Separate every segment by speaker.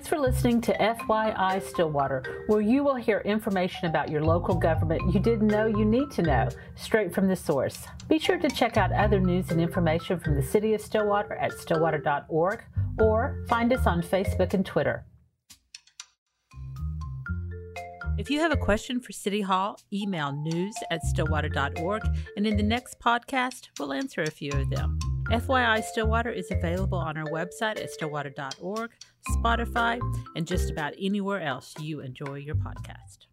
Speaker 1: Thanks for listening to FYI Stillwater, where you will hear information about your local government you didn't know you need to know, straight from the source. Be sure to check out other news and information from the City of Stillwater at stillwater.org or find us on Facebook and Twitter. If you have a question for City Hall, email news at stillwater.org, and in the next podcast, we'll answer a few of them. FYI Stillwater is available on our website at stillwater.org, Spotify, and just about anywhere else you enjoy your podcast.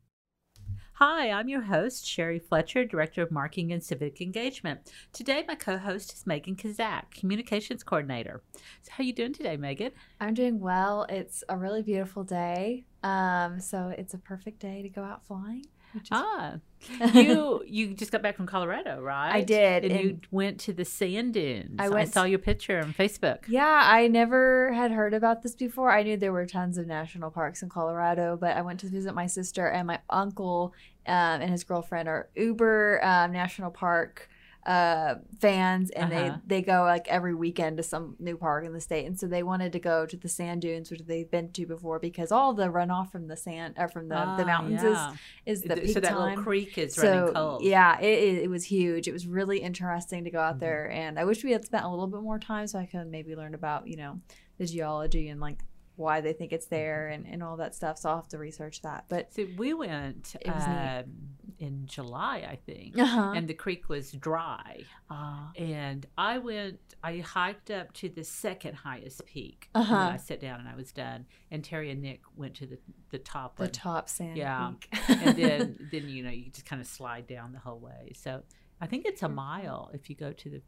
Speaker 1: Hi, I'm your host, Sherry Fletcher, Director of Marketing and Civic Engagement. Today, my co-host is Megan Kazak, Communications Coordinator. So, how are you doing today, Megan?
Speaker 2: I'm doing well. It's a really beautiful day, um, so it's a perfect day to go out flying.
Speaker 1: Is ah, you you just got back from Colorado, right?
Speaker 2: I did,
Speaker 1: and, and you went to the sand dunes.
Speaker 2: I, went,
Speaker 1: I saw your picture on Facebook.
Speaker 2: Yeah, I never had heard about this before. I knew there were tons of national parks in Colorado, but I went to visit my sister and my uncle um, and his girlfriend are Uber um, National Park uh, fans, and uh-huh. they they go like every weekend to some new park in the state, and so they wanted to go to the sand dunes, which they've been to before, because all the runoff from the sand or from the, the ah, mountains yeah. is is the peak
Speaker 1: so that
Speaker 2: time.
Speaker 1: little creek is
Speaker 2: so,
Speaker 1: running cold.
Speaker 2: Yeah, it, it was huge. It was really interesting to go out mm-hmm. there, and I wish we had spent a little bit more time so I could maybe learn about you know the geology and like why they think it's there and, and all that stuff. So I'll have to research that. But
Speaker 1: so we went um, in July, I think, uh-huh. and the creek was dry. Uh, and I went, I hiked up to the second highest peak. Uh-huh. I sat down and I was done. And Terry and Nick went to the, the top.
Speaker 2: The one. top sand
Speaker 1: yeah. and then, then, you know, you just kind of slide down the whole way. So I think it's a mm-hmm. mile if you go to the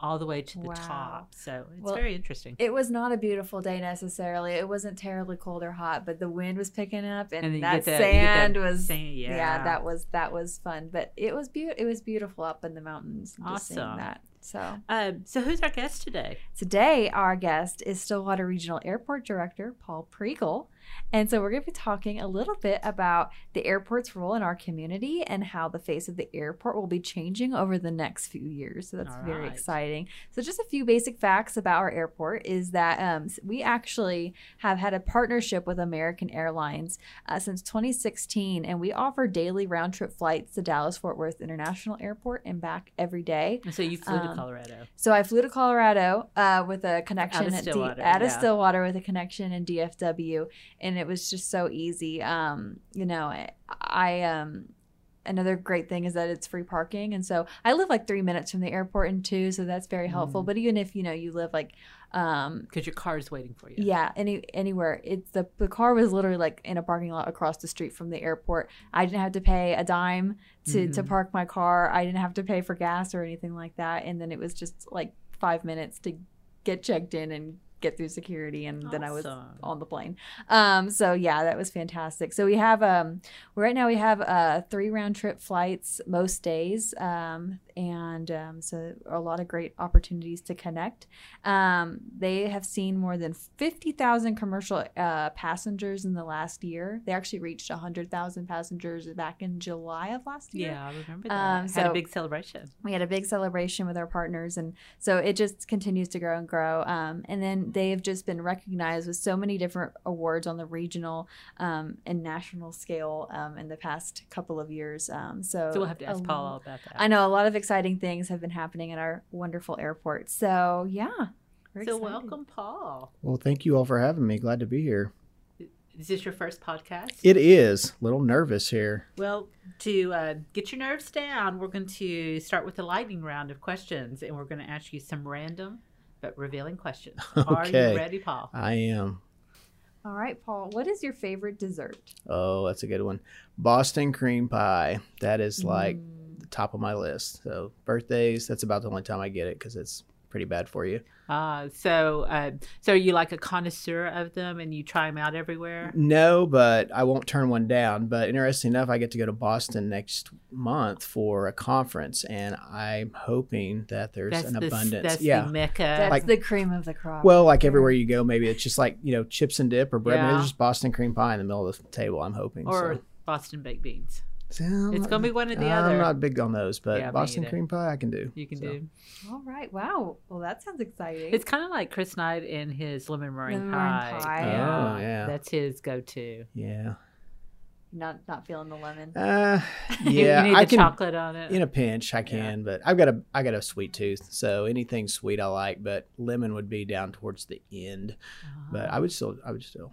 Speaker 1: all the way to the wow. top. So it's well, very interesting.
Speaker 2: It was not a beautiful day necessarily. It wasn't terribly cold or hot, but the wind was picking up and, and that sand that was sand, yeah. yeah. that was that was fun. But it was beautiful. It was beautiful up in the mountains.
Speaker 1: Awesome.
Speaker 2: that. So,
Speaker 1: um, so who's our guest today?
Speaker 2: Today, our guest is Stillwater Regional Airport Director Paul Priegel. And so we're going to be talking a little bit about the airport's role in our community and how the face of the airport will be changing over the next few years. So that's very exciting. So just a few basic facts about our airport is that um, we actually have had a partnership with American Airlines uh, since 2016, and we offer daily round trip flights to Dallas Fort Worth International Airport and back every day.
Speaker 1: And so you flew um, to Colorado.
Speaker 2: So I flew to Colorado uh, with a connection
Speaker 1: out of Stillwater,
Speaker 2: at, D- yeah. Stillwater with a connection in DFW and it was just so easy. Um, you know, I, I um another great thing is that it's free parking. And so i live like three minutes from the airport and two so that's very helpful. Mm. but even if you know you live like um
Speaker 1: because your car is waiting for you.
Speaker 2: Yeah any anywhere. It's the the car was literally like in a parking lot across the street from the airport. I didn't have to pay a dime to mm-hmm. to park my car. I didn't have to pay for gas or anything like that. And then it was just like five minutes to get checked in and get through security and awesome. then I was on the plane. Um, so yeah, that was fantastic. So we have um, right now we have uh, three round trip flights most days. Um, and um, so a lot of great opportunities to connect. Um, they have seen more than 50,000 commercial uh, passengers in the last year. They actually reached 100,000 passengers back in July of last year.
Speaker 1: Yeah, I remember that. Um, so had a big celebration.
Speaker 2: We had a big celebration with our partners, and so it just continues to grow and grow. Um, and then they've just been recognized with so many different awards on the regional um, and national scale um, in the past couple of years. so,
Speaker 1: so we'll have to ask Paul all about that.
Speaker 2: I know a lot of exciting things have been happening at our wonderful airport. So, yeah.
Speaker 1: so, excited. welcome, Paul.
Speaker 3: Well, thank you all for having me. Glad to be here.
Speaker 1: Is this your first podcast?
Speaker 3: It is. A little nervous here.
Speaker 1: Well, to uh, get your nerves down, we're going to start with a lightning round of questions, and we're going to ask you some random but revealing questions. Okay. Are you ready, Paul?
Speaker 3: I am.
Speaker 2: All right, Paul. What is your favorite dessert?
Speaker 3: Oh, that's a good one. Boston cream pie. That is like mm top of my list. So birthdays, that's about the only time I get it because it's pretty bad for you.
Speaker 1: Uh, so, uh, so are you like a connoisseur of them and you try them out everywhere?
Speaker 3: No, but I won't turn one down. But interesting enough, I get to go to Boston next month for a conference, and I'm hoping that there's
Speaker 1: that's
Speaker 3: an
Speaker 1: the,
Speaker 3: abundance.
Speaker 1: That's
Speaker 3: yeah,
Speaker 1: the mecca.
Speaker 2: That's like, the cream of the crop.
Speaker 3: Well, like everywhere you go, maybe it's just like you know chips and dip or bread. Yeah. Maybe there's just Boston cream pie in the middle of the table. I'm hoping.
Speaker 1: Or so. Boston baked beans.
Speaker 3: So
Speaker 1: It's gonna be one or the other.
Speaker 3: I'm not big on those, but
Speaker 1: Yeah,
Speaker 3: Boston cream pie I can do.
Speaker 1: You can
Speaker 3: So,
Speaker 1: do.
Speaker 2: All right. Wow. Well, that sounds exciting.
Speaker 1: It's kind of like Chris Knight and his lemon meringue
Speaker 2: Lemon meringue
Speaker 1: pie.
Speaker 2: pie.
Speaker 3: Oh, yeah.
Speaker 1: that's his go-to.
Speaker 3: Yeah.
Speaker 2: not not feeling the lemon.
Speaker 3: Uh, yeah,
Speaker 1: you need
Speaker 3: I
Speaker 1: the
Speaker 3: can.
Speaker 1: chocolate on it.
Speaker 3: In a pinch, I can, but I've got a I got a sweet tooth, so anything sweet I like, but lemon would be down towards the end. But I would still, I would still,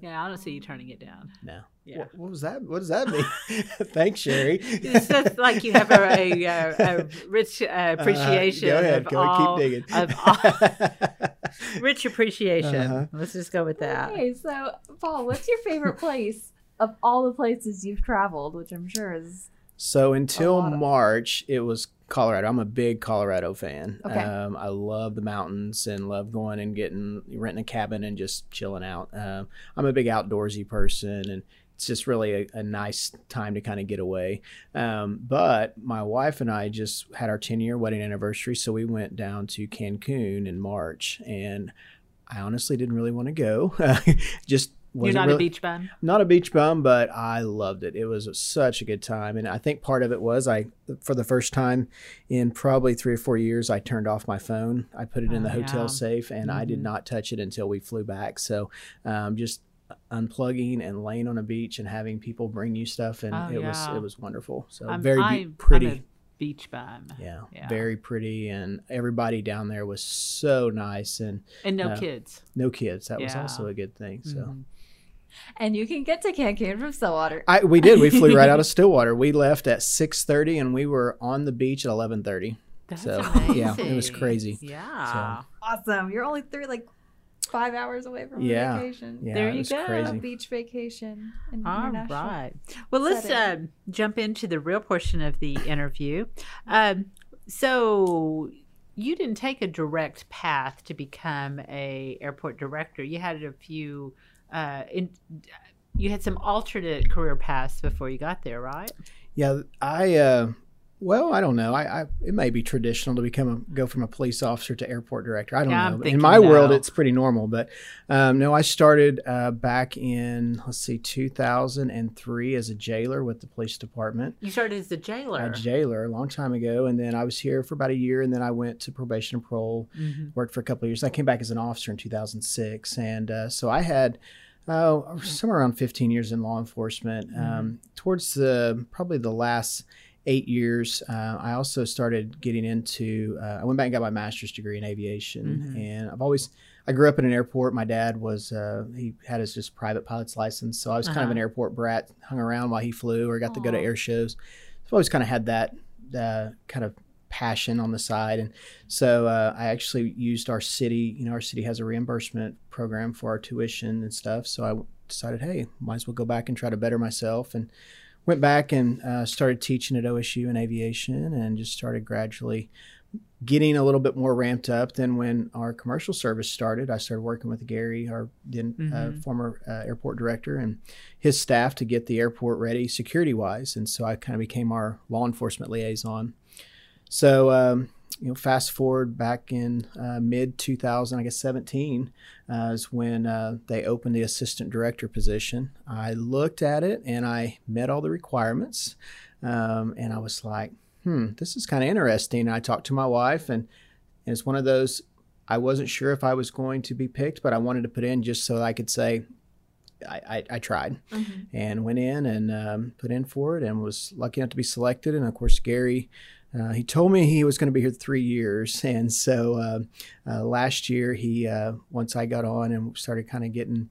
Speaker 1: yeah, I don't see you turning it down.
Speaker 3: no.
Speaker 1: Yeah.
Speaker 3: What, what was that? What does that mean? Thanks, Sherry.
Speaker 1: It's just like you have a, a, a, a rich uh, appreciation
Speaker 3: Uh, go ahead,
Speaker 1: of
Speaker 3: go
Speaker 1: all,
Speaker 3: keep digging.
Speaker 1: of all, rich appreciation.
Speaker 3: Uh-huh.
Speaker 1: Let's just go with that.
Speaker 2: Okay, so Paul, what's your favorite place of all the places you've traveled? Which I'm sure is
Speaker 3: So until
Speaker 2: lot of-
Speaker 3: March, it was Colorado. I'm a big Colorado fan.
Speaker 2: Okay.
Speaker 3: Um, I love the mountains and love going and getting renting a cabin and just chilling out. Um, I'm a big outdoorsy person and it's just really a, a nice time to kind of get away. Um, but my wife and I just had our 10 year wedding anniversary, so we went down to Cancun in March, and I honestly didn't really want to go. just
Speaker 1: You're
Speaker 3: wasn't really,
Speaker 1: a beach bum.
Speaker 3: not a beach bum, but I loved it. It was such a good time, and I think part of it was I, for the first time in probably three or four years, I turned off my phone. I put it in the
Speaker 1: Oh,
Speaker 3: hotel
Speaker 1: yeah.
Speaker 3: safe, and I did
Speaker 1: Mhm.
Speaker 3: not touch it until we flew back. So, um, just unplugging and laying on a beach and having people bring you stuff, and
Speaker 1: Oh,
Speaker 3: it was it was wonderful. So
Speaker 1: I'm,
Speaker 3: very
Speaker 1: I'm,
Speaker 3: pretty.
Speaker 1: I'm beach bum.
Speaker 3: yeah,
Speaker 1: Yeah.
Speaker 3: very pretty, and everybody down there was so nice, and
Speaker 1: And no
Speaker 3: Uh,
Speaker 1: kids.
Speaker 3: no kids. That was also a good thing. So.
Speaker 1: Mhm.
Speaker 2: And you can get to Cancun from Stillwater.
Speaker 3: I, we did. We flew right out of Stillwater. We left at six thirty, and we were on the beach at eleven thirty.
Speaker 1: That's
Speaker 3: So,
Speaker 1: amazing.
Speaker 3: yeah, it was crazy.
Speaker 1: Yeah.
Speaker 2: awesome. You're only three like five hours away from
Speaker 3: Yeah.
Speaker 2: vacation.
Speaker 3: Yeah,
Speaker 1: There
Speaker 3: it
Speaker 1: you
Speaker 3: was
Speaker 1: go.
Speaker 2: A
Speaker 3: crazy.
Speaker 2: beach vacation. in
Speaker 1: All
Speaker 2: international-
Speaker 1: right. Well, let's
Speaker 2: setting.
Speaker 1: um, jump into the real portion of the interview. Um, so you didn't take a direct path to become a airport director. You had a few. Uh, in, you had some alternate career paths before you got there, right?
Speaker 3: Yeah, I. Uh, well, I don't know. I, I it may be traditional to become a go from a police officer to airport director. I don't
Speaker 1: Yeah,
Speaker 3: know. In my world, it's pretty normal. But um, no, I started uh, back in let's see, two thousand and three as a jailer with the police department.
Speaker 1: You started as a jailer.
Speaker 3: A jailer a long time ago, and then I was here for about a year, and then I went to probation and parole.
Speaker 1: Mhm.
Speaker 3: worked for a couple of years. I came back as an officer in 2006, and uh, so I had uh, somewhere around 15 years in law enforcement. Um, towards the probably the last eight years, uh, I also started getting into. Uh, I went back and got my master's degree in aviation,
Speaker 1: Mhm.
Speaker 3: and I've always. I grew up in an airport. My dad was uh, he had his just private pilot's license, so I was kind of
Speaker 1: Uh-huh.
Speaker 3: an airport brat. Hung around while he flew, or got to go to air shows. So I've always kind of had that uh, kind of passion on the side, and so uh, I actually used our city. You know, our city has a reimbursement program for our tuition and stuff. So I decided, hey, might as well go back and try to better myself, and went back and uh, started teaching at OSU in aviation, and just started gradually getting a little bit more ramped up. Then when our commercial service started, I started working with Gary, our then uh,
Speaker 1: Mhm.
Speaker 3: former uh, airport director, and his staff to get the airport ready security wise. And so I kind of became our law enforcement liaison. So, um, you know, fast forward back in uh, mid 2000, I guess 17, uh, is when uh, they opened the assistant director position. I looked at it and I met all the requirements. Um, and I was like, hmm, this is kind of interesting. I talked to my wife, and, and it's one of those, I wasn't sure if I was going to be picked, but I wanted to put in just so I could say, I, I, I tried
Speaker 2: Mhm.
Speaker 3: and went in and um, put in for it and was lucky enough to be selected. And of course, Gary, uh, he told me he was going to be here three years. And so uh, uh, last year, he uh, once I got on and started kind of getting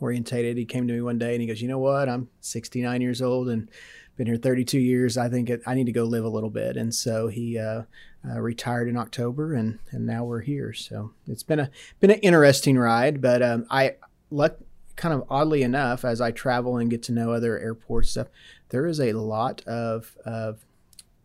Speaker 3: orientated, he came to me one day and he goes, "You know what? I'm 69 years old and been here 32 years. I think it, I need to go live a little bit." And so he uh, uh, retired in October, and and now we're here. So it's been a been an interesting ride, but um, I luck kind of oddly enough, as I travel and get to know other airports stuff, there is a lot of of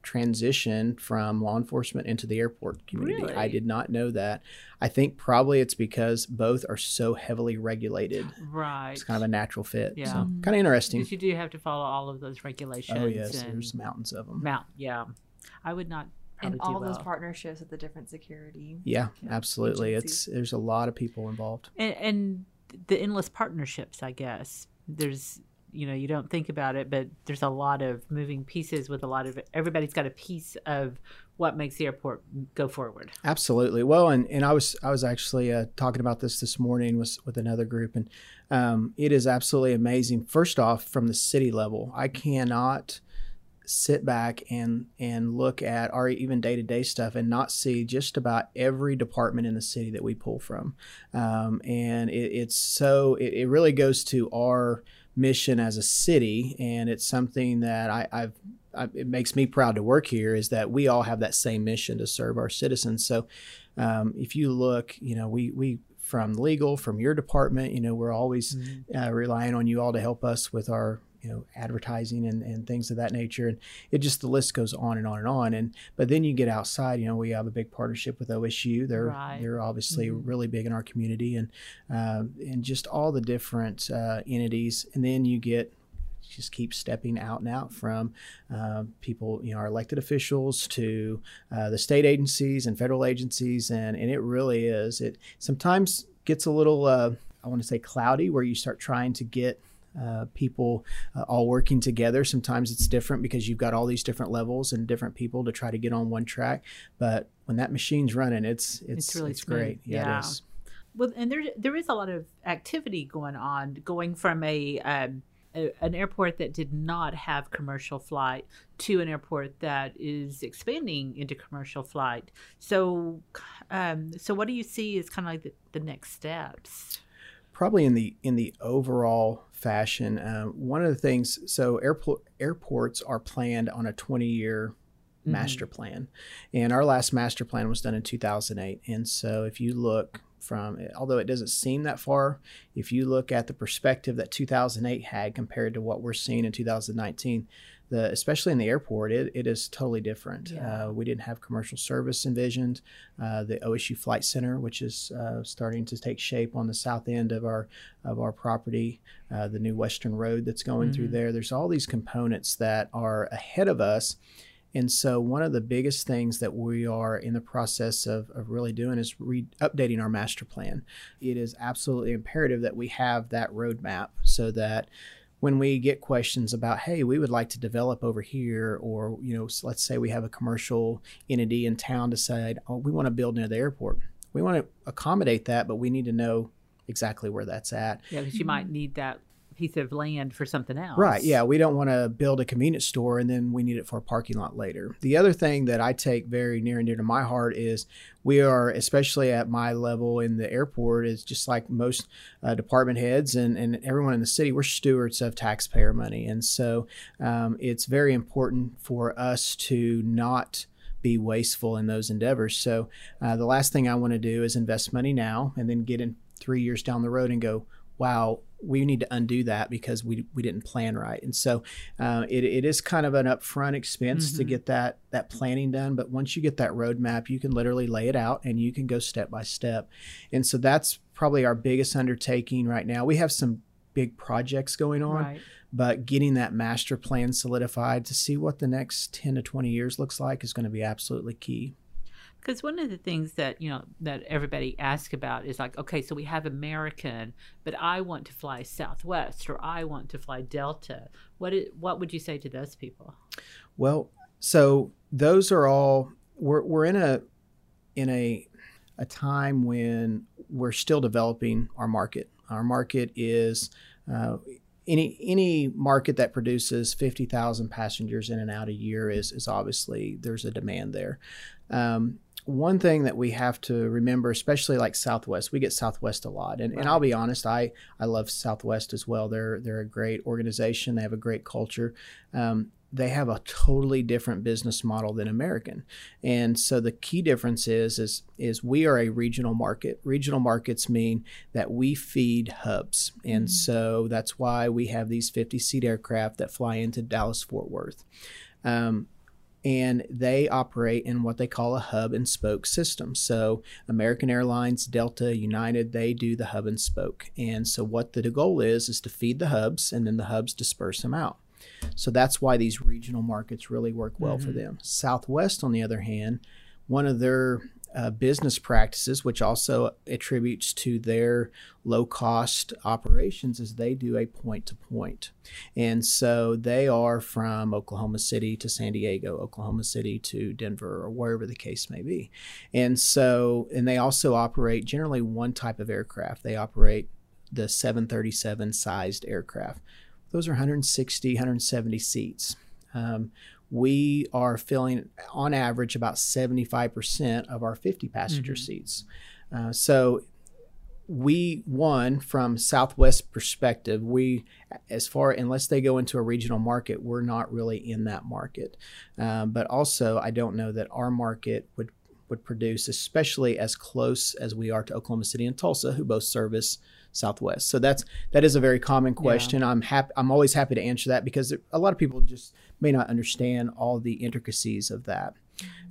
Speaker 3: transition from law enforcement into the airport community.
Speaker 1: Really?
Speaker 3: I did not know that. I think probably it's because both are so heavily regulated.
Speaker 1: Right.
Speaker 3: It's kind of a natural fit.
Speaker 1: Yeah.
Speaker 3: So kind of interesting.
Speaker 1: Because you do have to follow all of those regulations.
Speaker 3: Oh yes,
Speaker 1: and
Speaker 3: there's mountains of them.
Speaker 1: Mount. Yeah. I would not
Speaker 2: And all
Speaker 1: do
Speaker 2: those
Speaker 1: well.
Speaker 2: partnerships with the different security.
Speaker 3: Yeah, absolutely.
Speaker 2: agencies.
Speaker 3: It's there's a lot of people involved.
Speaker 1: and, and the endless partnerships, I guess. There's you know you don't think about it, but there's a lot of moving pieces with a lot of everybody's got a piece of what makes the airport go forward.
Speaker 3: Absolutely. Well, and, and I was I was actually uh, talking about this this morning with with another group, and um, it is absolutely amazing. First off, from the city level, I cannot sit back and and look at our even day to day stuff and not see just about every department in the city that we pull from, um, and it, it's so it, it really goes to our mission as a city, and it's something that I, I've I, it makes me proud to work here is that we all have that same mission to serve our citizens. So, um, if you look, you know, we we from legal, from your department, you know, we're always mm-hmm. uh, relying on you all to help us with our you know advertising and, and things of that nature and it just the list goes on and on and on and but then you get outside you know we have a big partnership with osu they're right. they're obviously mm-hmm. really big in our community and uh, and just all the different uh, entities and then you get just keep stepping out and out from uh, people, you know, our elected officials to uh, the state agencies and federal agencies, and and it really is. It sometimes gets a little, uh, I want to say, cloudy, where you start trying to get uh, people uh, all working together. Sometimes it's different because you've got all these different levels and different people to try to get on one track. But when that machine's running, it's it's it's, really it's great. Yeah, yeah. It is.
Speaker 1: Well, and there there is a lot of activity going on, going from a, um, a an airport that did not have commercial flight to an airport that is expanding into commercial flight. So, um, so what do you see as kind of like the, the next steps?
Speaker 3: Probably in the in the overall fashion. Um, one of the things, so airport airports are planned on a 20 year mm-hmm. master plan, and our last master plan was done in 2008. And so if you look from, although it doesn't seem that far, if you look at the perspective that 2008 had compared to what we're seeing in 2019, the especially in the airport, it, it is totally different. Yeah. Uh, we didn't have commercial service envisioned. Uh, the OSU Flight Center, which is uh, starting to take shape on the south end of our of our property, uh, the new Western Road that's going mm-hmm. through there. There's all these components that are ahead of us. And so, one of the biggest things that we are in the process of, of really doing is re- updating our master plan. It is absolutely imperative that we have that roadmap so that when we get questions about, hey, we would like to develop over here, or you know, let's say we have a commercial entity in town decide, oh, we want to build near the airport. We want to accommodate that, but we need to know exactly where that's at.
Speaker 1: Yeah, because you might need that piece of land for something else.
Speaker 3: Right. Yeah. We don't want to build a convenience store and then we need it for a parking lot later. The other thing that I take very near and dear to my heart is we are, especially at my level in the airport, is just like most uh, department heads and, and everyone in the city, we're stewards of taxpayer money. And so um, it's very important for us to not be wasteful in those endeavors. So uh, the last thing I want to do is invest money now and then get in three years down the road and go, wow, we need to undo that because we, we didn't plan right. And so uh, it, it is kind of an upfront expense mm-hmm. to get that that planning done. But once you get that roadmap, you can literally lay it out and you can go step by step. And so that's probably our biggest undertaking right now. We have some big projects going on. Right. But getting that master plan solidified to see what the next 10 to 20 years looks like is going to be absolutely key
Speaker 1: because one of the things that you know that everybody asks about is like okay so we have american but i want to fly southwest or i want to fly delta. What is, what would you say to those people?
Speaker 3: Well so those are all we're, we're in a in a a time when we're still developing our market. Our market is uh, any any market that produces 50,000 passengers in and out a year is is obviously there's a demand there. Um, one thing that we have to remember, especially like Southwest, we get Southwest a lot, and, right. and I'll be honest, I I love Southwest as well. They're they're a great organization. They have a great culture. Um, they have a totally different business model than American, and so the key difference is is is we are a regional market. Regional markets mean that we feed hubs, and mm-hmm. so that's why we have these 50 seat aircraft that fly into Dallas Fort Worth. Um, and they operate in what they call a hub and spoke system. So, American Airlines, Delta, United, they do the hub and spoke. And so, what the goal is, is to feed the hubs and then the hubs disperse them out. So, that's why these regional markets really work well mm-hmm. for them. Southwest, on the other hand, one of their uh, business practices, which also attributes to their low cost operations, is they do a point to point. And so they are from Oklahoma City to San Diego, Oklahoma City to Denver, or wherever the case may be. And so, and they also operate generally one type of aircraft. They operate the 737 sized aircraft. Those are 160, 170 seats. Um, we are filling on average about 75% of our 50 passenger mm-hmm. seats. Uh, so we one from southwest perspective we as far unless they go into a regional market we're not really in that market um, but also i don't know that our market would would produce especially as close as we are to oklahoma city and tulsa who both service southwest so that's that is a very common question yeah. i'm happy i'm always happy to answer that because a lot of people just may not understand all the intricacies of that.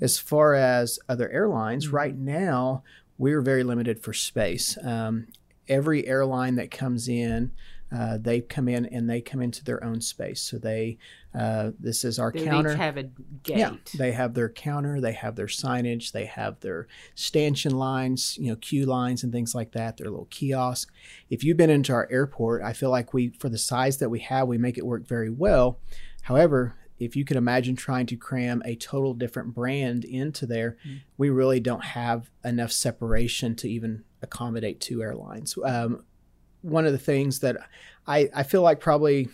Speaker 3: As far as other airlines, mm-hmm. right now we're very limited for space. Um, every airline that comes in, uh, they come in and they come into their own space. So they, uh, this is our
Speaker 1: they
Speaker 3: counter.
Speaker 1: They have a gate.
Speaker 3: Yeah, they have their counter, they have their signage, they have their stanchion lines, you know, queue lines and things like that. Their little kiosk. If you've been into our airport, I feel like we, for the size that we have, we make it work very well. However, if you could imagine trying to cram a total different brand into there, mm-hmm. we really don't have enough separation to even accommodate two airlines. Um, one of the things that I, I feel like probably,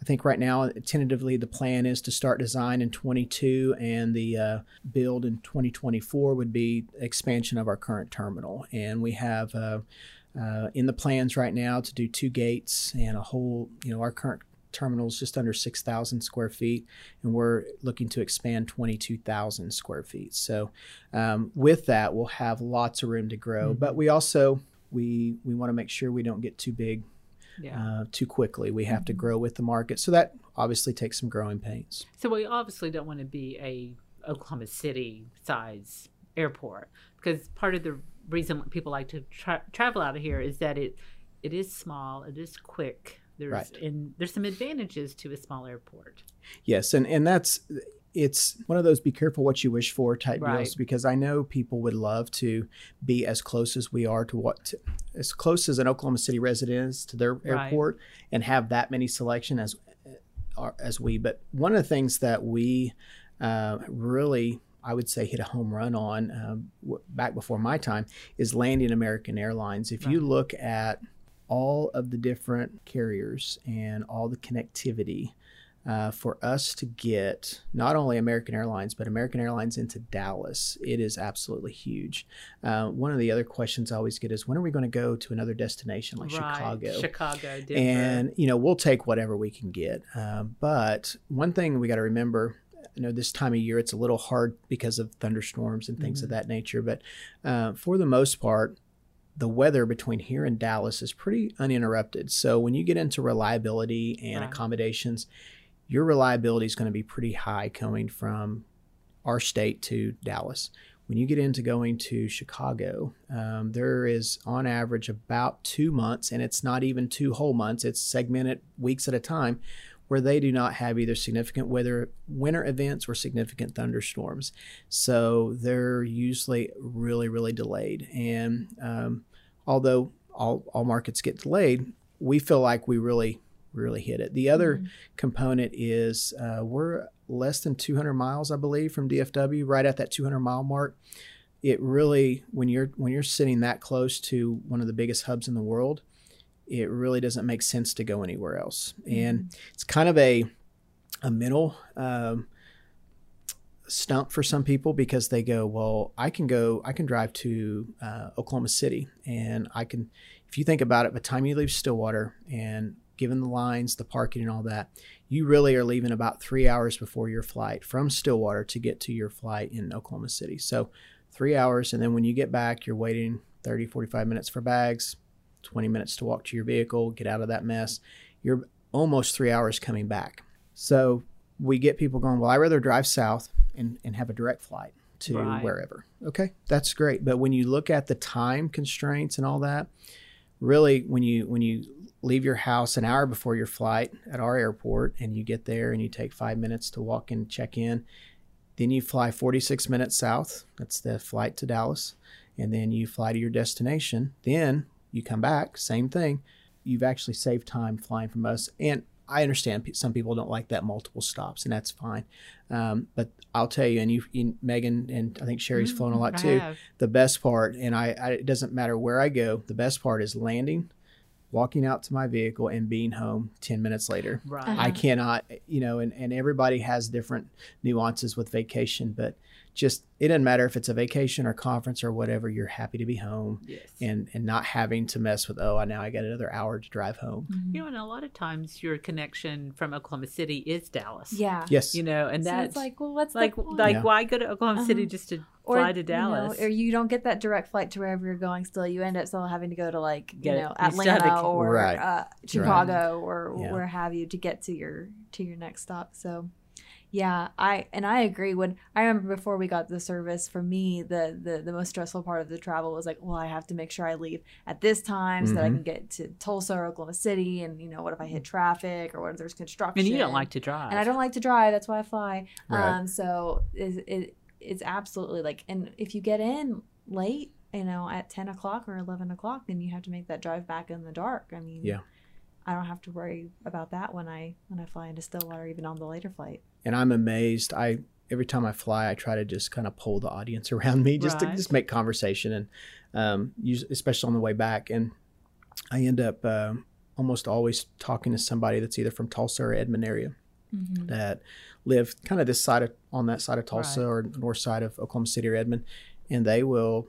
Speaker 3: I think right now, tentatively, the plan is to start design in 22 and the uh, build in 2024 would be expansion of our current terminal. And we have uh, uh, in the plans right now to do two gates and a whole, you know, our current terminal is just under 6,000 square feet, and we're looking to expand 22,000 square feet. So, um, with that, we'll have lots of room to grow. Mm-hmm. But we also we we want to make sure we don't get too big yeah. uh, too quickly. We have mm-hmm. to grow with the market, so that obviously takes some growing pains.
Speaker 1: So we obviously don't want to be a Oklahoma City size airport because part of the reason people like to tra- travel out of here is that it it is small, it is quick, there's right. and there's some advantages to a small airport.
Speaker 3: Yes, and and that's it's one of those be careful what you wish for type right. deals because I know people would love to be as close as we are to what to, as close as an Oklahoma City resident is to their airport right. and have that many selection as uh, as we. But one of the things that we uh, really I would say hit a home run on um, w- back before my time is landing American Airlines. If right. you look at all of the different carriers and all the connectivity uh, for us to get not only American Airlines, but American Airlines into Dallas. It is absolutely huge. Uh, one of the other questions I always get is when are we going to go to another destination like right. Chicago?
Speaker 1: Chicago, Denver.
Speaker 3: And, you know, we'll take whatever we can get. Uh, but one thing we got to remember you know this time of year it's a little hard because of thunderstorms and things mm-hmm. of that nature but uh, for the most part the weather between here and Dallas is pretty uninterrupted. So when you get into reliability and right. accommodations, your reliability is going to be pretty high coming from our state to Dallas. When you get into going to Chicago, um, there is on average about two months, and it's not even two whole months, it's segmented weeks at a time, where they do not have either significant weather winter events or significant thunderstorms. So they're usually really, really delayed. And um, although all, all markets get delayed, we feel like we really, really hit it. The other mm-hmm. component is uh, we're less than 200 miles, I believe, from DFW, right at that 200 mile mark. It really, when you're when you're sitting that close to one of the biggest hubs in the world, it really doesn't make sense to go anywhere else. Mm-hmm. And it's kind of a a mental um, stump for some people because they go, well, I can go, I can drive to uh, Oklahoma City, and I can. If you think about it, by the time you leave Stillwater and given the lines, the parking, and all that, you really are leaving about three hours before your flight from Stillwater to get to your flight in Oklahoma City. So three hours, and then when you get back, you're waiting 30, 45 minutes for bags, 20 minutes to walk to your vehicle, get out of that mess. You're almost three hours coming back. So we get people going, well, I'd rather drive south and, and have a direct flight to right. wherever. Okay, that's great. But when you look at the time constraints and all that, really when you when you leave your house an hour before your flight at our airport and you get there and you take five minutes to walk and check in, Then you fly 46 minutes south. That's the flight to Dallas. And then you fly to your destination. Then you come back, same thing. You've actually saved time flying from us. And I understand some people don't like that multiple stops, and that's fine. Um, but I'll tell you, and you, you, Megan, and I think Sherry's flown a lot
Speaker 1: I
Speaker 3: too.
Speaker 1: have.
Speaker 3: The best part, and I, I, it doesn't matter where I go, the best part is landing, walking out to my vehicle, and being home 10 minutes later.
Speaker 1: Right.
Speaker 2: Uh-huh.
Speaker 3: I cannot, you know, and, and everybody has different nuances with vacation, but just it doesn't matter if it's a vacation or conference or whatever, you're happy to be home
Speaker 1: Yes.
Speaker 3: and, and not having to mess with, oh, i now I got another hour to drive home.
Speaker 1: you know, and a lot of times your connection from Oklahoma City is Dallas.
Speaker 2: Yeah.
Speaker 3: Yes.
Speaker 1: You know, and
Speaker 2: so
Speaker 1: that's
Speaker 2: like, well, what's
Speaker 1: like
Speaker 2: the
Speaker 1: like
Speaker 3: Yeah.
Speaker 1: why go to Oklahoma City
Speaker 2: Uh-huh.
Speaker 1: just to
Speaker 2: or,
Speaker 1: fly to
Speaker 2: you know,
Speaker 1: Dallas?
Speaker 2: or you don't get that direct flight to wherever you're going. Still, you end up still having to go to like you
Speaker 1: Get it.
Speaker 2: know
Speaker 1: You still have to
Speaker 2: Atlanta
Speaker 1: ca-
Speaker 2: or
Speaker 3: Right.
Speaker 2: uh, Chicago or
Speaker 3: Yeah.
Speaker 2: where have you to get to your to your next stop. So, yeah, I and I agree. When I remember before we got the service, for me, the the the most stressful part of the travel was like, well, I have to make sure I leave at this time so that I can get to Tulsa or Oklahoma City, and you know, what if I hit traffic or what if there's construction?
Speaker 1: and you don't like to drive.
Speaker 2: and I don't like to drive. That's why I fly.
Speaker 3: Right.
Speaker 2: Um, so it, it it's absolutely like, and if you get in late, you know, at ten o'clock or eleven o'clock, then you have to make that drive back in the dark. I mean,
Speaker 3: Yeah.
Speaker 2: I don't have to worry about that when I when I fly into Stillwater, even on the later flight.
Speaker 3: And I'm amazed. I every time I fly, I try to just kind of pull the audience around me just to just make conversation and um, use, especially on the way back. And I end up um almost always talking to somebody that's either from Tulsa or Edmond area that live kind of this side of on that side of Tulsa
Speaker 1: Right.
Speaker 3: or north side of Oklahoma City or Edmond, and they will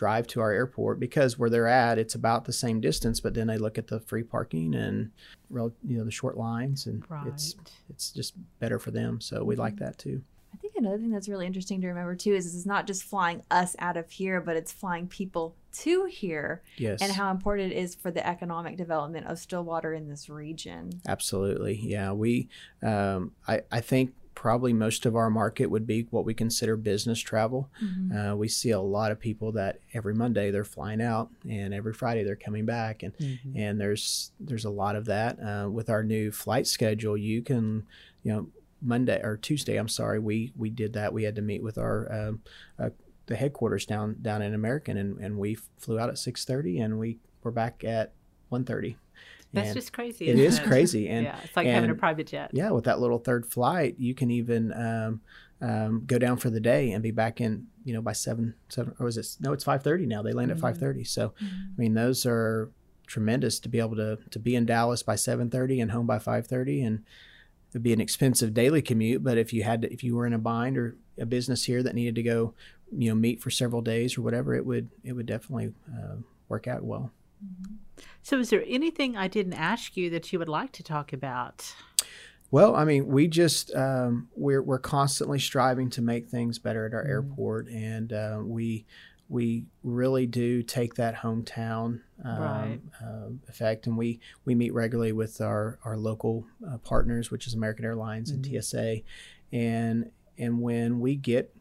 Speaker 3: drive to our airport because where they're at it's about the same distance but then they look at the free parking and you know the short lines and
Speaker 1: right.
Speaker 3: it's it's just better for them. So we like that too.
Speaker 2: I think another thing that's really interesting to remember too is it's not just flying us out of here, but it's flying people to here,
Speaker 3: Yes.
Speaker 2: and how important it is for the economic development of Stillwater in this region.
Speaker 3: Absolutely. Yeah. We, um, I, I think probably most of our market would be what we consider business travel. Uh, we see a lot of people that every Monday they're flying out and every Friday they're coming back. And,
Speaker 1: Mhm.
Speaker 3: and there's, there's a lot of that. Uh, with our new flight schedule, you can, you know, Monday or Tuesday, I'm sorry, we, we did that. We had to meet with our, um, uh, the headquarters down, down in American and, and we flew out at 630 and we were back at 130.
Speaker 1: That's
Speaker 3: And-
Speaker 1: just crazy.
Speaker 3: it is crazy, and-
Speaker 1: yeah, it's like having a private jet.
Speaker 3: yeah, with that little third flight, you can even um, um, go down for the day and be back in, you know, by seven, seven, or was it? No, it's five thirty now. They land
Speaker 1: Mhm.
Speaker 3: at five thirty. So, I mean, those are tremendous to be able to to be in Dallas by seven thirty and home by five thirty, and it'd be an expensive daily commute. But if you had to, if you were in a bind or a business here that needed to go, you know, meet for several days or whatever, it would it would definitely uh, work out well.
Speaker 1: So, is there anything I didn't ask you that you would like to talk about?
Speaker 3: Well, I mean, we just um, we're we're constantly striving to make things better at our
Speaker 1: Mhm.
Speaker 3: airport, and uh, we we really do take that hometown um,
Speaker 1: Right.
Speaker 3: uh, effect, and we we meet regularly with our our local uh, partners, which is American Airlines and
Speaker 1: Mhm.
Speaker 3: TSA, and and when we get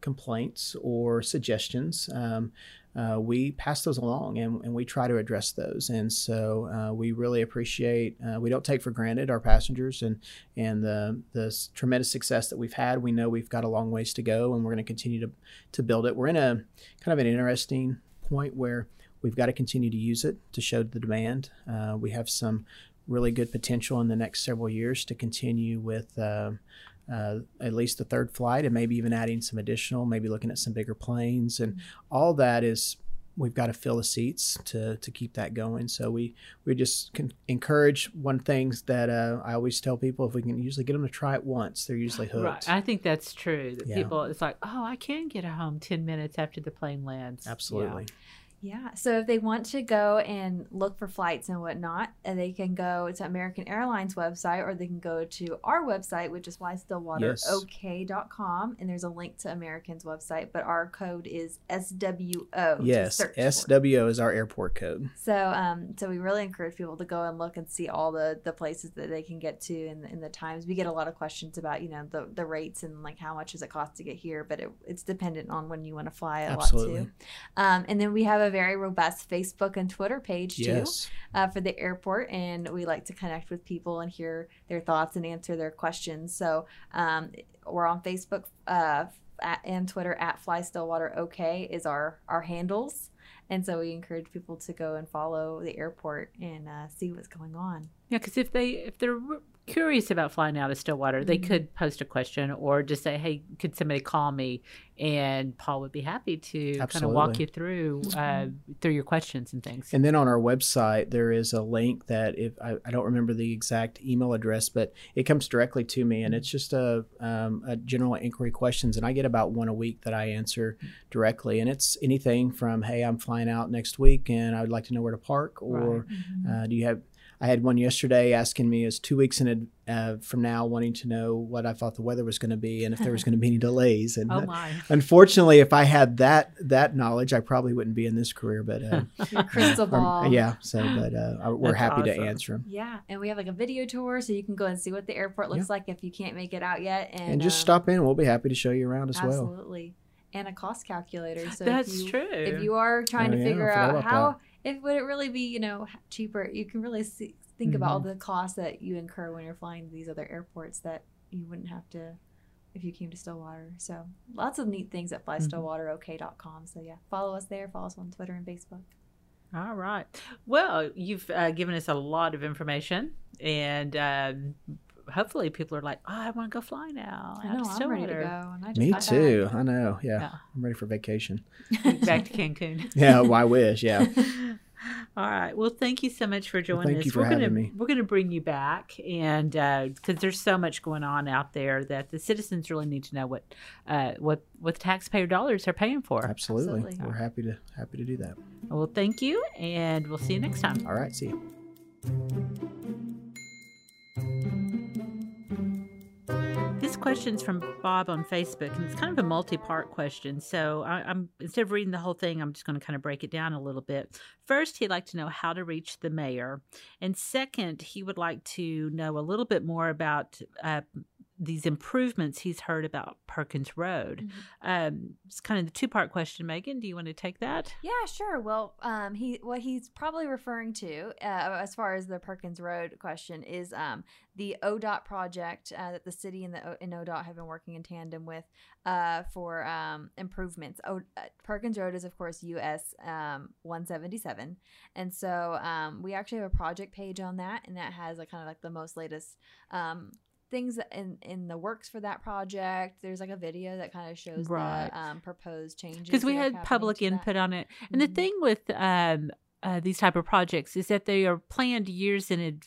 Speaker 3: complaints or suggestions. Um, uh, we pass those along and, and we try to address those. And so uh, we really appreciate, uh, we don't take for granted our passengers and, and the, the tremendous success that we've had. We know we've got a long ways to go and we're going to continue to, to build it. We're in a kind of an interesting point where we've got to continue to use it to show the demand. Uh, we have some really good potential in the next several years to continue with um uh, at least the third flight and maybe even adding some additional, maybe looking at some bigger planes. And all that is, we've got to fill the seats to, to keep that going. So we, we just can encourage one things that uh, I always tell people if we can usually get them to try it once, they're usually hooked.
Speaker 1: Right. I think that's true. That
Speaker 3: Yeah.
Speaker 1: people, it's like, oh, I can get home 10 minutes after the plane lands.
Speaker 3: Absolutely.
Speaker 2: Yeah. So if they want to go and look for flights and whatnot, they can go to American Airlines website or they can go to our website, which is flystillwaterok.com. And there's a link to American's website, but our code is SWO.
Speaker 3: Yes. SWO is our airport code.
Speaker 2: So, um, so we really encourage people to go and look and see all the the places that they can get to and in the times. We get a lot of questions about you know the the rates and like how much does it cost to get here, but it, it's dependent on when you want to fly a lot
Speaker 3: Absolutely.
Speaker 2: too. Um, and then we have a very robust Facebook and Twitter page too
Speaker 3: Yes.
Speaker 2: uh, for the airport, and we like to connect with people and hear their thoughts and answer their questions. So um, we're on Facebook uh, at, and Twitter at Fly Stillwater OK is our our handles, and so we encourage people to go and follow the airport and uh, see what's going on.
Speaker 1: Yeah, because if they if they're r- curious about flying out of Stillwater, they
Speaker 2: Mhm.
Speaker 1: could post a question or just say, "Hey, could somebody call me?" And Paul would be happy to kind of walk you through uh, through your questions and things.
Speaker 3: And then on our website, there is a link that if I, I don't remember the exact email address, but it comes directly to me, and it's just a, um, a general inquiry questions, and I get about one a week that I answer directly, and it's anything from Hey, I'm flying out next week, and I would like to know where to park, or uh, do you have I had one yesterday asking me is two weeks in ad- uh, from now wanting to know what I thought the weather was going to be and if there was going to be any delays. And
Speaker 1: oh
Speaker 3: uh,
Speaker 1: my!
Speaker 3: unfortunately, if I had that that knowledge, I probably wouldn't be in this career. But uh,
Speaker 2: Your crystal
Speaker 3: um,
Speaker 2: ball.
Speaker 3: yeah, so but uh, we're
Speaker 1: That's
Speaker 3: happy
Speaker 1: awesome.
Speaker 3: to answer them.
Speaker 2: Yeah, and we have like a video tour, so you can go and see what the airport looks like if you can't make it out yet. And,
Speaker 3: And just
Speaker 2: um,
Speaker 3: stop in. We'll be happy to show you around as well.
Speaker 2: Absolutely, and a cost calculator. So
Speaker 1: That's
Speaker 2: if you,
Speaker 1: true.
Speaker 2: If you are trying
Speaker 3: Oh,
Speaker 2: to
Speaker 3: yeah,
Speaker 2: figure
Speaker 3: forgot
Speaker 2: out
Speaker 3: about
Speaker 2: how, if would it really be, you know, cheaper, you can really see, think about all
Speaker 3: Mm-hmm.
Speaker 2: the costs that you incur when you're flying to these other airports that you wouldn't have to if you came to Stillwater. So lots of neat things at
Speaker 3: Mm-hmm.
Speaker 2: flystillwaterok.com. So yeah, follow us there. Follow us on Twitter and Facebook.
Speaker 1: All right. Well, you've uh, given us a lot of information, and um, hopefully, people are like, "Oh, I want to go fly now."
Speaker 2: I know, I'm ready to
Speaker 1: Stillwater."
Speaker 2: go. And I just
Speaker 3: Me
Speaker 2: got back.
Speaker 3: too. I know. Yeah,
Speaker 1: Yeah.
Speaker 3: I'm ready for vacation.
Speaker 1: Back to Cancun.
Speaker 3: Yeah, well, I wish. Yeah.
Speaker 1: All right. Well, thank you so much for joining
Speaker 3: thank
Speaker 1: us.
Speaker 3: you for
Speaker 1: we're gonna
Speaker 3: having me.
Speaker 1: we're gonna bring you back, and because there's so much going on out there that the citizens really need to know what uh, what what taxpayer dollars are paying for.
Speaker 3: Absolutely.
Speaker 2: Absolutely.
Speaker 3: We're happy to happy to do that.
Speaker 1: Well, thank you, and we'll see you next time.
Speaker 3: All right. See you.
Speaker 1: Question's from Bob on Facebook, and it's kind of a multi-part question. So I, I'm instead of reading the whole thing, I'm just going to kind of break it down a little bit. First, he'd like to know how to reach the mayor, and second, he would like to know a little bit more about uh, these improvements he's heard about Perkins Road. Um, it's kind of the two-part question. Megan, do you want to take that?
Speaker 2: Yeah, sure. Well, um, he what he's probably referring to, uh, as far as the Perkins Road question, is um, the ODOT project uh, that the city and the O- and ODOT have been working in tandem with uh, for um, improvements. O- uh, Perkins Road is, of course, US um, 177, and so um, we actually have a project page on that, and that has like kind of like the most latest. Things in in the works for that project there's like a video that kind of shows
Speaker 1: Right.
Speaker 2: the um, proposed changes
Speaker 1: because we had public
Speaker 2: to that.
Speaker 1: input on it and the
Speaker 2: Mhm.
Speaker 1: thing with um, uh, these type of projects is that they are planned years in ad-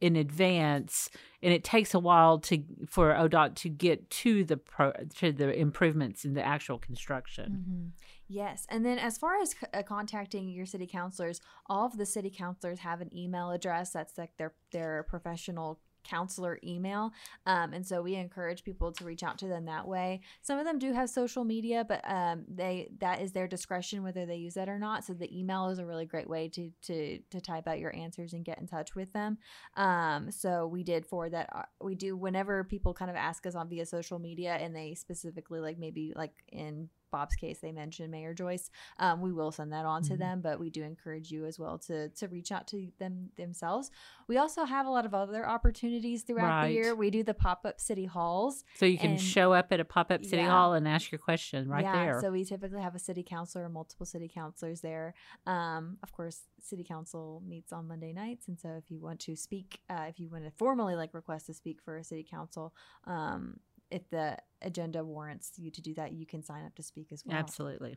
Speaker 1: in advance and it takes a while to for odot to get to the pro to the improvements in the actual construction
Speaker 2: Mhm. Yes. And then as far as c- uh, contacting your city councilors, all of the city councilors have an email address that's like their their professional counselor email um, and so we encourage people to reach out to them that way. Some of them do have social media but um, they that is their discretion whether they use that or not. So the email is a really great way to to to type out your answers and get in touch with them. Um, so we did for that uh, we do whenever people kind of ask us on via social media and they specifically like maybe like in Bob's case, they mentioned Mayor Joyce. Um, we will send that on to
Speaker 3: Mhm.
Speaker 2: them, but we do encourage you as well to to reach out to them themselves. We also have a lot of other opportunities throughout
Speaker 1: Right.
Speaker 2: the year. We do the pop up city halls.
Speaker 1: so you can
Speaker 2: And-
Speaker 1: show up at a pop-up city
Speaker 2: Yeah.
Speaker 1: hall and ask your question right
Speaker 2: yeah,
Speaker 1: there
Speaker 2: So we typically have a city councilor or multiple city councilors there. Um, of course, city council meets on Monday nights, and so if you want to speak, uh, if you want to formally like request to speak for a city council, um, if the agenda warrants you to do that, you can sign up to speak as well.
Speaker 1: Absolutely.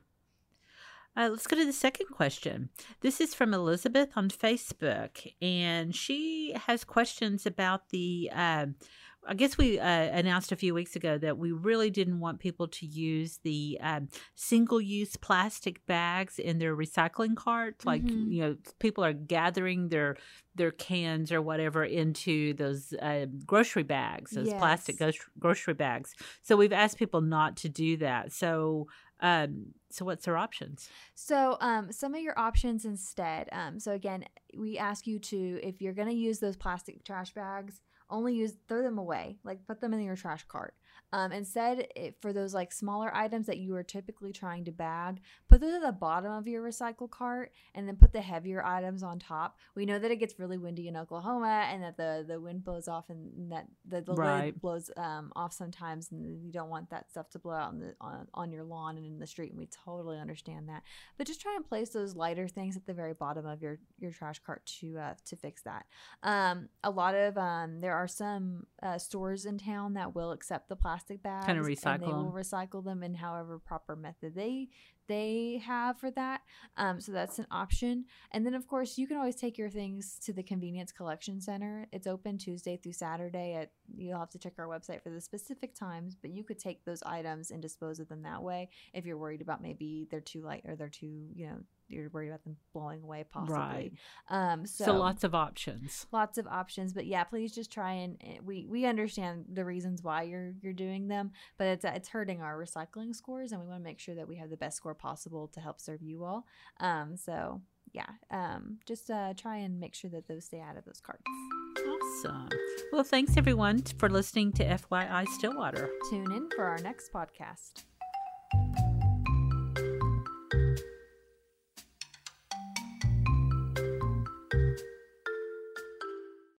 Speaker 1: Uh, let's go to the second question. This is from Elizabeth on Facebook, and she has questions about the. um I guess we uh, announced a few weeks ago that we really didn't want people to use the um, single-use plastic bags in their recycling cart. Like
Speaker 2: Mhm.
Speaker 1: you know, people are gathering their their cans or whatever into those uh, grocery bags, those plastic
Speaker 2: Yes.
Speaker 1: gro- grocery bags. So we've asked people not to do that. So um, so what's their options?
Speaker 2: So, um, some of your options instead. Um, so again, we ask you to, if you're going to use those plastic trash bags, only use throw them away, like put them in your trash cart. Um, instead, it, for those like smaller items that you are typically trying to bag, put those at the bottom of your recycle cart, and then put the heavier items on top. We know that it gets really windy in Oklahoma, and that the the wind blows off, and that the, the
Speaker 1: Right.
Speaker 2: lid blows um, off sometimes, and you don't want that stuff to blow out on, the, on on your lawn and in the street. And we totally understand that. But just try and place those lighter things at the very bottom of your your trash cart to uh, to fix that. Um, a lot of um, there are some uh, stores in town that will accept the plastic bags
Speaker 1: Kinda
Speaker 2: and
Speaker 1: recycle
Speaker 2: they will
Speaker 1: them.
Speaker 2: recycle them in however proper method they they have for that. Um, so that's an option. And then of course you can always take your things to the convenience collection center. It's open Tuesday through Saturday. At you'll have to check our website for the specific times, but you could take those items and dispose of them that way if you're worried about maybe they're too light or they're too you know you're worried about them blowing away possibly.
Speaker 1: Right.
Speaker 2: Um, so,
Speaker 1: So, lots of options.
Speaker 2: lots of options but yeah please just try and eh, we we understand the reasons why you're you're doing them but it's it's hurting our recycling scores and we want to make sure that we have the best score possible to help serve you all um so yeah um just uh try and make sure that those stay out of those carts
Speaker 1: Awesome. Well, thanks everyone for listening to FYI Stillwater.
Speaker 2: tune in for our next podcast